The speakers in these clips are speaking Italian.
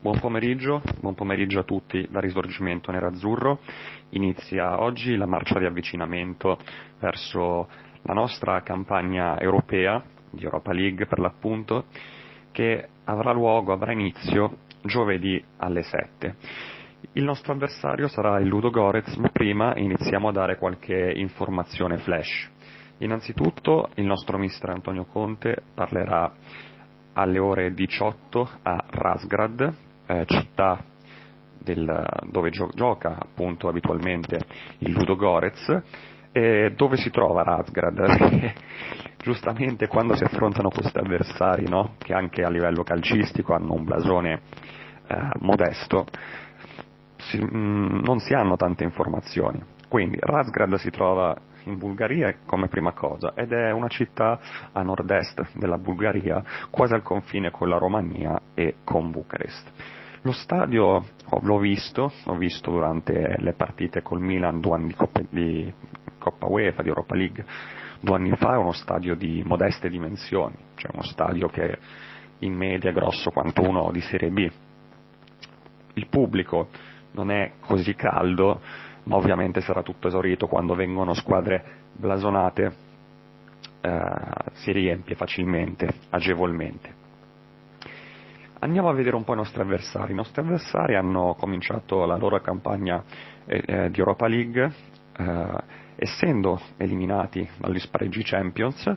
Buon pomeriggio, buon pomeriggio a tutti da Risorgimento Nerazzurro. Inizia oggi la marcia di avvicinamento verso la nostra campagna europea di Europa League per l'appunto, che avrà luogo, avrà inizio giovedì alle 7. Il nostro avversario sarà il Ludo Gorez, ma prima iniziamo a dare qualche informazione flash. Innanzitutto il nostro mister Antonio Conte parlerà alle ore 18 a Razgrad, eh, città del, dove gio- gioca appunto abitualmente il Ludo Gorez, e dove si trova Razgrad? giustamente quando si affrontano questi avversari, no? che anche a livello calcistico hanno un blasone eh, modesto, si, mh, mm, non si hanno tante informazioni. Quindi Razgrad si trova in Bulgaria come prima cosa ed è una città a nord-est della Bulgaria, quasi al confine con la Romania e con Bucarest. Lo stadio l'ho visto, l'ho visto durante le partite col Milan due anni di Coppa, di Coppa UEFA, di Europa League, due anni fa, è uno stadio di modeste dimensioni, cioè uno stadio che in media è grosso quanto uno di Serie B. Il pubblico non è così caldo, ma ovviamente sarà tutto esaurito quando vengono squadre blasonate, eh, si riempie facilmente, agevolmente. Andiamo a vedere un po' i nostri avversari. I nostri avversari hanno cominciato la loro campagna eh, eh di Europa League eh, essendo eliminati dagli spareggi Champions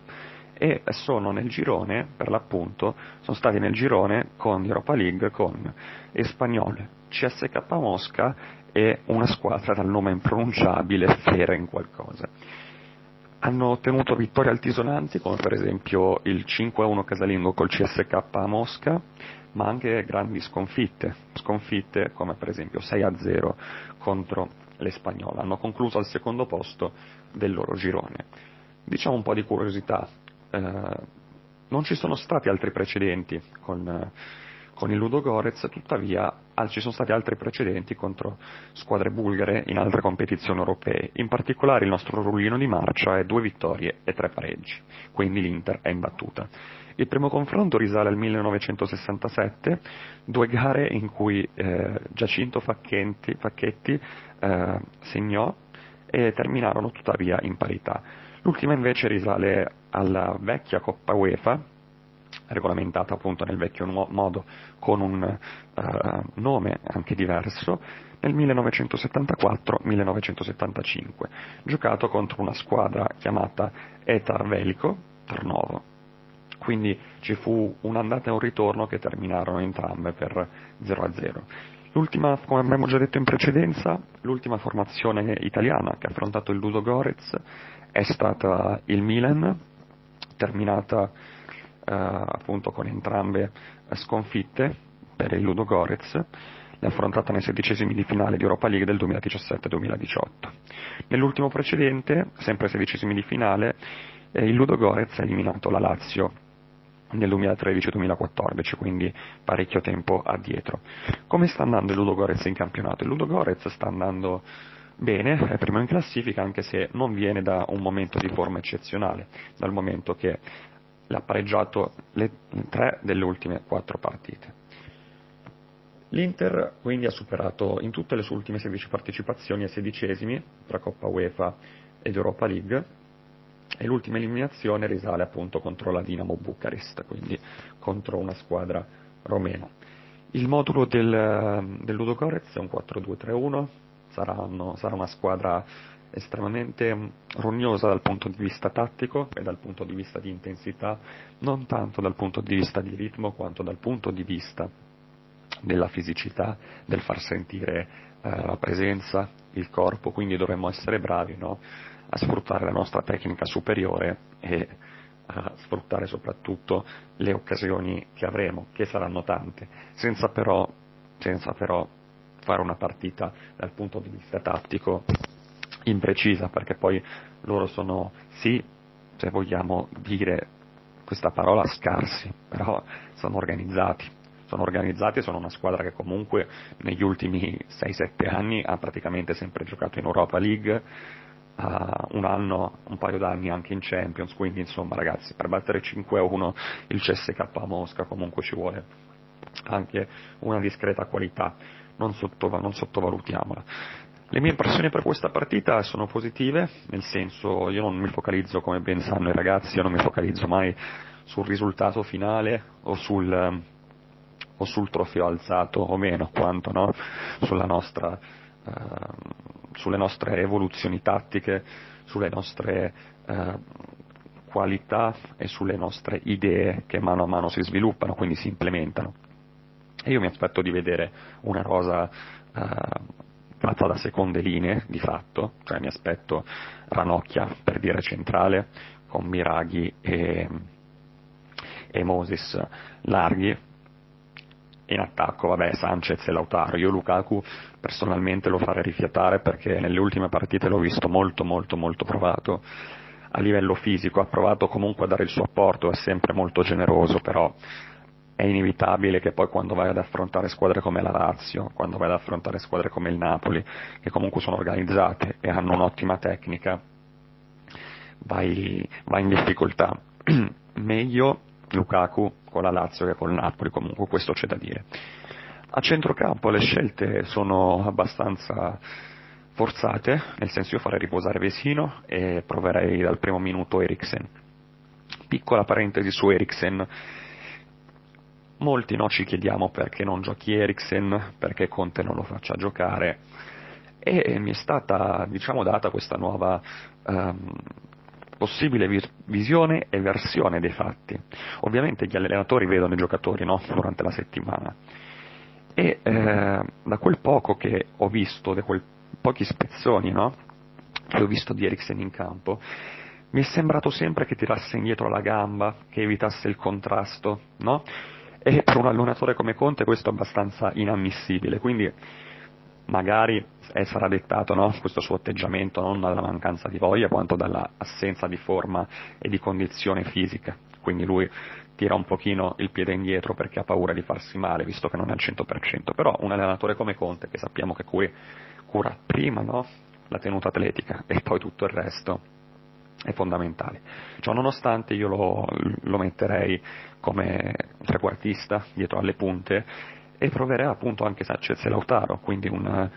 e sono nel girone, per l'appunto, sono stati nel girone con Europa League con Espagnol, CSK Mosca e una squadra dal nome impronunciabile Fera in qualcosa. Hanno ottenuto vittorie altisonanti come per esempio il 5-1 casalingo col CSK a Mosca, ma anche grandi sconfitte, sconfitte come per esempio 6-0 contro l'Espagnola. Hanno concluso al secondo posto del loro girone. Diciamo un po' di curiosità, eh, non ci sono stati altri precedenti con con il Ludo Gorez, tuttavia ci sono stati altri precedenti contro squadre bulgare in altre competizioni europee, in particolare il nostro rullino di marcia è due vittorie e tre pareggi, quindi l'Inter è imbattuta. Il primo confronto risale al 1967, due gare in cui eh, Giacinto Facchetti, Facchetti eh, segnò e terminarono tuttavia in parità. L'ultima invece risale alla vecchia Coppa UEFA, regolamentata appunto nel vecchio modo con un uh, nome anche diverso, nel 1974-1975, giocato contro una squadra chiamata Etar Velico Tarnovo. Quindi ci fu un'andata e un ritorno che terminarono entrambe per 0-0. L'ultima, come abbiamo già detto in precedenza, l'ultima formazione italiana che ha affrontato il Ludo Gorez è stata il Milan, terminata eh, appunto con entrambe sconfitte per il Ludo Gorez, l'ha affrontata nei sedicesimi di finale di Europa League del 2017-2018. Nell'ultimo precedente, sempre ai sedicesimi di finale, eh, il Ludo Gorez ha eliminato la Lazio nel 2013-2014, quindi parecchio tempo addietro. Come sta andando il Ludo Gorez in campionato? Il Ludo Gorez sta andando bene, è primo in classifica, anche se non viene da un momento di forma eccezionale, dal momento che l'ha pareggiato le tre delle ultime quattro partite. L'Inter quindi ha superato in tutte le sue ultime 16 partecipazioni ai sedicesimi tra Coppa UEFA ed Europa League e l'ultima eliminazione risale appunto contro la Dinamo Bucarest, quindi contro una squadra romena. Il modulo del, del Ludogorez è un 4-2-3-1, saranno, sarà una squadra estremamente rognosa dal punto di vista tattico e dal punto di vista di intensità, non tanto dal punto di vista di ritmo quanto dal punto di vista della fisicità, del far sentire eh, la presenza, il corpo, quindi dovremmo essere bravi no? A sfruttare la nostra tecnica superiore e a sfruttare soprattutto le occasioni che avremo, che saranno tante, senza però, senza però fare una partita dal punto di vista tattico imprecisa, perché poi loro sono, sì, se vogliamo dire questa parola, scarsi, però sono organizzati. Sono organizzati e sono una squadra che comunque negli ultimi 6-7 anni ha praticamente sempre giocato in Europa League, un anno, un paio d'anni anche in Champions, quindi insomma ragazzi per battere 5-1 il CSK a Mosca comunque ci vuole anche una discreta qualità, non, sotto, non sottovalutiamola. Le mie impressioni per questa partita sono positive, nel senso io non mi focalizzo, come ben sanno i ragazzi, io non mi focalizzo mai sul risultato finale o sul, o sul trofeo alzato o meno, quanto no? nostra, eh, sulle nostre evoluzioni tattiche, sulle nostre eh, qualità e sulle nostre idee che mano a mano si sviluppano, quindi si implementano. E io mi aspetto di vedere una rosa eh, fatta da seconde linee di fatto, cioè mi aspetto Ranocchia per dire centrale, con Miraghi e, e Moses larghi, in attacco, vabbè, Sanchez e Lautaro. Io Lukaku personalmente lo farei rifiatare perché nelle ultime partite l'ho visto molto molto molto provato a livello fisico, ha provato comunque a dare il suo apporto, è sempre molto generoso, però è inevitabile che poi quando vai ad affrontare squadre come la Lazio, quando vai ad affrontare squadre come il Napoli, che comunque sono organizzate e hanno un'ottima tecnica, vai, vai in difficoltà. Meglio Lukaku con la Lazio che con il Napoli, comunque questo c'è da dire. A centrocampo le scelte sono abbastanza forzate, nel senso io farei riposare Vesino e proverei dal primo minuto Eriksen. Piccola parentesi su Eriksen, Molti no, ci chiediamo perché non giochi Eriksen, perché Conte non lo faccia giocare e mi è stata diciamo, data questa nuova um, possibile visione e versione dei fatti. Ovviamente gli allenatori vedono i giocatori no? durante la settimana e eh, da quel poco che ho visto, da quei pochi spezzoni no? che ho visto di Eriksen in campo, mi è sembrato sempre che tirasse indietro la gamba, che evitasse il contrasto, no? e per un allenatore come Conte questo è abbastanza inammissibile, quindi magari eh, sarà dettato no, questo suo atteggiamento non dalla mancanza di voglia quanto dall'assenza di forma e di condizione fisica, quindi lui tira un pochino il piede indietro perché ha paura di farsi male, visto che non è al 100%, però un allenatore come Conte, che sappiamo che qui cura prima no, la tenuta atletica e poi tutto il resto, è fondamentale. Ciò nonostante io lo, lo metterei come trequartista dietro alle punte e proverei appunto anche Sanchez e Lautaro, quindi un,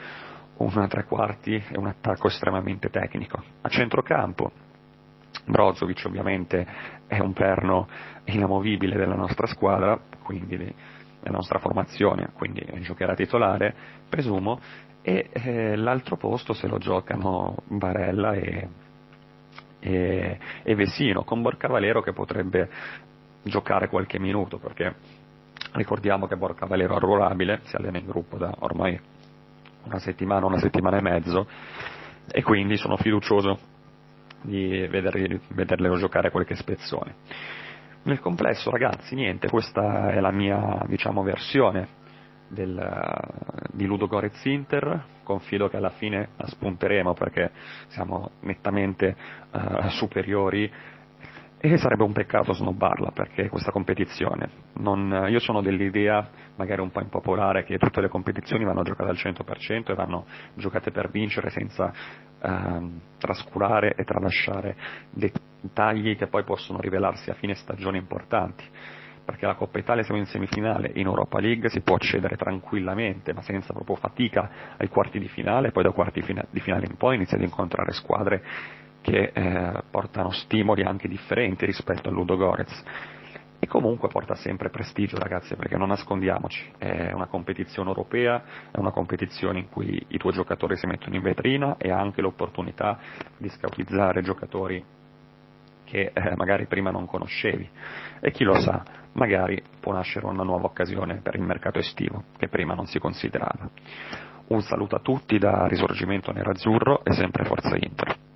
un tre quarti e un attacco estremamente tecnico. A centrocampo Brozovic ovviamente è un perno inamovibile della nostra squadra, quindi della nostra formazione, quindi giocherà titolare, presumo, e eh, l'altro posto se lo giocano Barella e, e, e Vesino, con Borca Valero che potrebbe giocare qualche minuto, perché ricordiamo che Borca Valero arruolabile, si allena in gruppo da ormai una settimana, una settimana e mezzo, e quindi sono fiducioso di vederli, vederle giocare qualche spezzone. Nel complesso, ragazzi, niente, questa è la mia, diciamo, versione del, di Ludo Gorez Inter, confido che alla fine la spunteremo perché siamo nettamente uh, superiori e sarebbe un peccato snobbarla perché questa competizione. Non, io sono dell'idea, magari un po' impopolare, che tutte le competizioni vanno giocate al 100% e vanno giocate per vincere senza ehm, trascurare e tralasciare dettagli che poi possono rivelarsi a fine stagione importanti perché la Coppa Italia siamo in semifinale, in Europa League si può accedere tranquillamente, ma senza proprio fatica, ai quarti di finale, poi da quarti di finale in poi inizia ad incontrare squadre che eh, portano stimoli anche differenti rispetto al Ludo Gorez. E comunque porta sempre prestigio, ragazzi, perché non nascondiamoci, è una competizione europea, è una competizione in cui i tuoi giocatori si mettono in vetrina e ha anche l'opportunità di scautizzare giocatori che eh, magari prima non conoscevi. E chi lo sa, magari può nascere una nuova occasione per il mercato estivo, che prima non si considerava. Un saluto a tutti da Risorgimento Nerazzurro e sempre Forza Inter.